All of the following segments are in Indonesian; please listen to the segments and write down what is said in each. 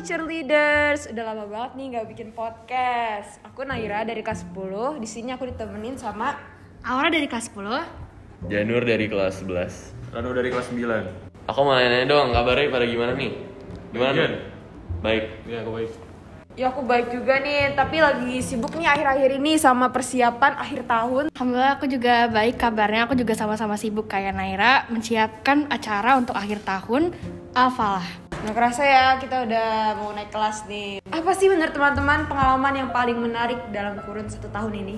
future leaders. Udah lama banget nih nggak bikin podcast. Aku Naira dari kelas 10. Di sini aku ditemenin sama Aura dari kelas 10 Janur dari kelas 11 Rano dari kelas 9 Aku mau nanya doang, kabarnya pada gimana nih? Gimana? Jan. Baik Iya aku baik Ya aku baik juga nih, tapi lagi sibuk nih akhir-akhir ini sama persiapan akhir tahun. Alhamdulillah aku juga baik kabarnya Aku juga sama-sama sibuk kayak Naira Menyiapkan acara untuk akhir tahun Alfalah Nggak kerasa ya kita udah mau naik kelas nih. Apa sih menurut teman-teman pengalaman yang paling menarik dalam kurun satu tahun ini?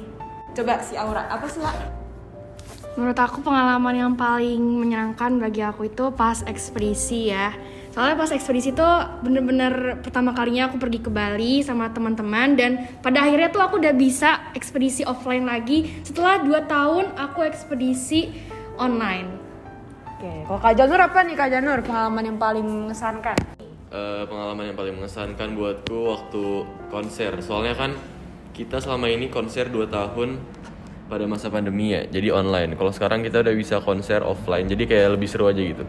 Coba si Aura, apa sih lah? Menurut aku pengalaman yang paling menyenangkan bagi aku itu pas ekspedisi ya Soalnya pas ekspedisi tuh bener-bener pertama kalinya aku pergi ke Bali sama teman-teman Dan pada akhirnya tuh aku udah bisa ekspedisi offline lagi Setelah 2 tahun aku ekspedisi online Oke, kalau Kak Janur apa nih Kak Janur? Pengalaman yang paling mengesankan? Eh, Pengalaman yang paling mengesankan buatku waktu konser Soalnya kan kita selama ini konser 2 tahun pada masa pandemi ya Jadi online Kalau sekarang kita udah bisa konser offline Jadi kayak lebih seru aja gitu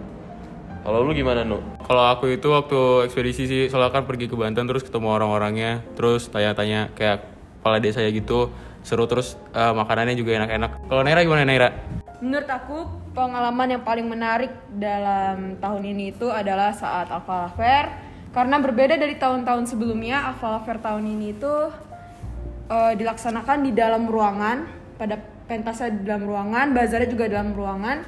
Kalau lu gimana Nu? Kalau aku itu waktu ekspedisi sih Soalnya kan pergi ke Banten terus ketemu orang-orangnya Terus tanya-tanya kayak kepala desa ya gitu Seru terus eh, makanannya juga enak-enak Kalau Naira gimana Naira? Menurut aku pengalaman yang paling menarik dalam tahun ini itu adalah saat Alpha Fair karena berbeda dari tahun-tahun sebelumnya Alpha Fair tahun ini itu eh, dilaksanakan di dalam ruangan pada pentasnya di dalam ruangan, bazarnya juga dalam ruangan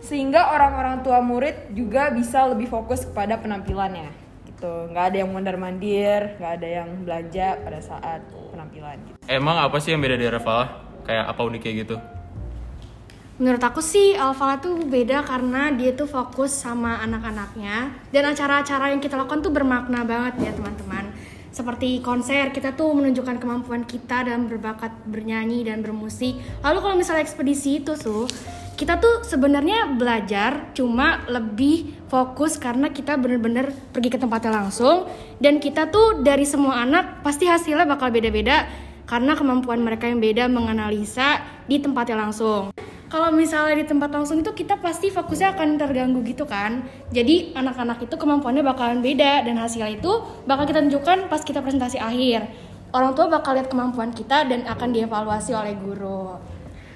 sehingga orang-orang tua murid juga bisa lebih fokus kepada penampilannya gitu nggak ada yang mondar mandir nggak ada yang belanja pada saat penampilan gitu. Emang apa sih yang beda dari Rafalah? Kayak apa uniknya gitu? Menurut aku sih Alfala tuh beda karena dia tuh fokus sama anak-anaknya dan acara-acara yang kita lakukan tuh bermakna banget ya teman-teman. Seperti konser kita tuh menunjukkan kemampuan kita dalam berbakat bernyanyi dan bermusik. Lalu kalau misalnya ekspedisi itu tuh kita tuh sebenarnya belajar cuma lebih fokus karena kita bener-bener pergi ke tempatnya langsung dan kita tuh dari semua anak pasti hasilnya bakal beda-beda karena kemampuan mereka yang beda menganalisa di tempatnya langsung. Kalau misalnya di tempat langsung itu kita pasti fokusnya akan terganggu gitu kan. Jadi anak-anak itu kemampuannya bakalan beda dan hasil itu bakal kita tunjukkan pas kita presentasi akhir. Orang tua bakal lihat kemampuan kita dan akan dievaluasi oleh guru.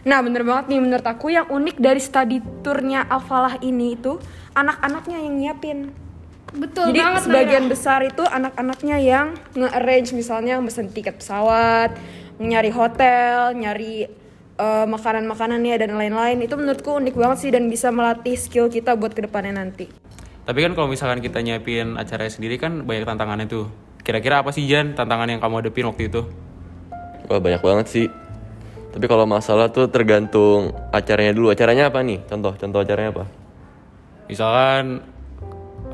Nah bener banget nih menurut aku yang unik dari study tournya Alfalah ini itu anak-anaknya yang nyiapin. Betul Jadi banget sebagian besar itu anak-anaknya yang nge-arrange misalnya mesen tiket pesawat, nyari hotel, nyari eh, makanan-makanannya dan lain-lain. Itu menurutku unik banget sih dan bisa melatih skill kita buat ke depannya nanti. Tapi kan kalau misalkan kita nyiapin acaranya sendiri kan banyak tantangannya tuh Kira-kira apa sih Jan tantangan yang kamu hadapin waktu itu? Wah banyak banget sih Tapi kalau masalah tuh tergantung acaranya dulu Acaranya apa nih? Contoh, contoh acaranya apa? Misalkan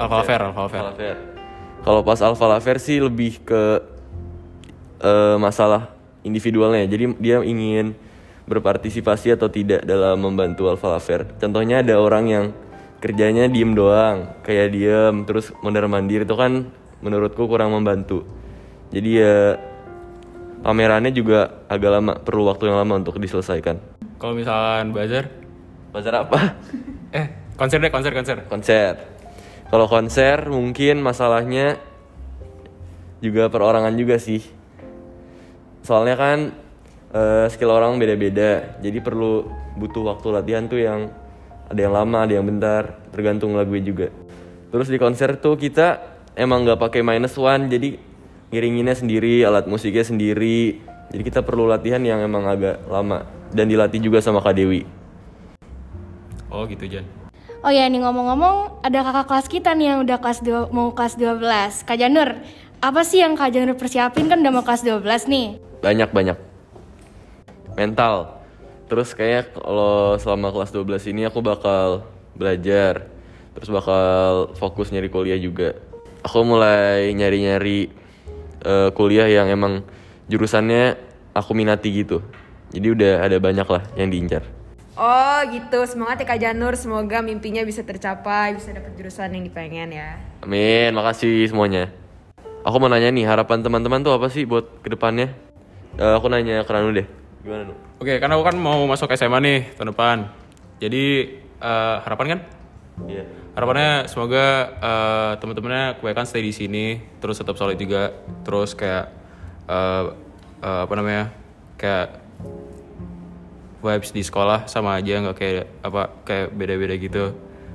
Alfa Fair, Alfa Fair Alpha Fair. Kalau pas Fair sih lebih ke eh, masalah individualnya. Jadi dia ingin berpartisipasi atau tidak dalam membantu Fair. Contohnya ada orang yang kerjanya diem doang, kayak diem terus mondar mandir itu kan menurutku kurang membantu. Jadi ya pamerannya juga agak lama, perlu waktu yang lama untuk diselesaikan. Kalau misalkan bazar Bazar apa? Eh, konser deh, konser, konser konser. Kalau konser mungkin masalahnya juga perorangan juga sih. Soalnya kan eh, skill orang beda-beda, jadi perlu butuh waktu latihan tuh yang ada yang lama, ada yang bentar, tergantung lagunya juga. Terus di konser tuh kita emang nggak pakai minus one, jadi ngiringinnya sendiri, alat musiknya sendiri. Jadi kita perlu latihan yang emang agak lama dan dilatih juga sama Kak Dewi. Oh gitu Jan oh ya nih ngomong-ngomong ada kakak kelas kita nih yang udah kelas 2, mau kelas 12 Kak Janur apa sih yang Kak Janur persiapin? Kan udah mau kelas 12 nih. Banyak banyak. Mental. Terus kayak kalau selama kelas 12 ini aku bakal belajar. Terus bakal fokus nyari kuliah juga. Aku mulai nyari-nyari eh, kuliah yang emang jurusannya aku minati gitu. Jadi udah ada banyak lah yang diincar Oh gitu, semangat ya Kak Janur. Semoga mimpinya bisa tercapai, bisa dapet jurusan yang dipengen ya. amin makasih semuanya aku mau nanya nih harapan teman-teman tuh apa sih buat ke depannya Eh, aku nanya ke Ranu deh gimana Nu? Oke, karena aku kan mau masuk SMA nih tahun depan Jadi eh, harapan kan? Iya. Harapannya semoga eh, teman-temannya kebanyakan stay di sini, terus tetap solid juga, terus kayak eh, eh, apa namanya, kayak vibes di sekolah sama aja nggak kayak apa kayak beda-beda gitu,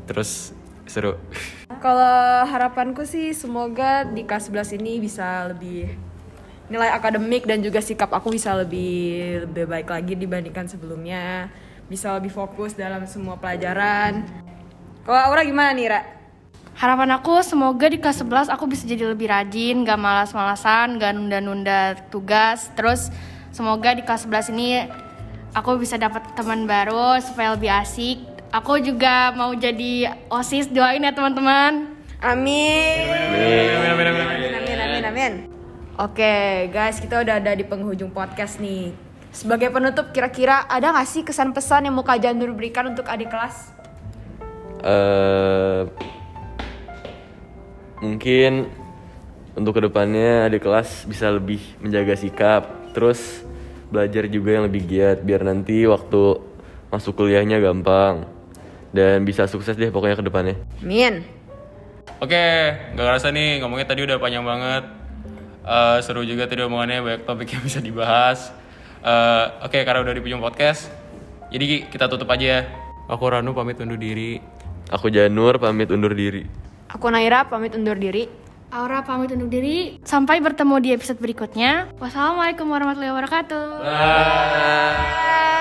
terus seru. Kalau harapanku sih semoga di kelas 11 ini bisa lebih nilai akademik dan juga sikap aku bisa lebih lebih baik lagi dibandingkan sebelumnya. Bisa lebih fokus dalam semua pelajaran. Kalau Aura gimana nih, Ra? Harapan aku semoga di kelas 11 aku bisa jadi lebih rajin, gak malas-malasan, gak nunda-nunda tugas. Terus semoga di kelas 11 ini aku bisa dapat teman baru supaya lebih asik. Aku juga mau jadi OSIS, doain ya teman-teman. Amin. Amin, amin, amin, amin. Amin, amin, amin. Oke, guys, kita udah ada di penghujung podcast nih. Sebagai penutup, kira-kira ada nggak sih kesan pesan yang mau Kak Jandur berikan untuk adik kelas? eh mungkin untuk ke depannya adik kelas bisa lebih menjaga sikap, terus belajar juga yang lebih giat biar nanti waktu masuk kuliahnya gampang dan bisa sukses deh pokoknya ke depannya. Amin. Oke, nggak ngerasa nih ngomongnya tadi udah panjang banget. Eh, seru juga tadi omongannya banyak topik yang bisa dibahas. Eh, Oke, karena udah di ujung podcast, jadi kita tutup aja ya. Aku Ranu pamit undur diri. Aku Janur pamit undur diri. Aku Naira pamit undur diri. Aura pamit undur diri. Sampai bertemu di episode berikutnya. Wassalamualaikum warahmatullahi wabarakatuh. Bye.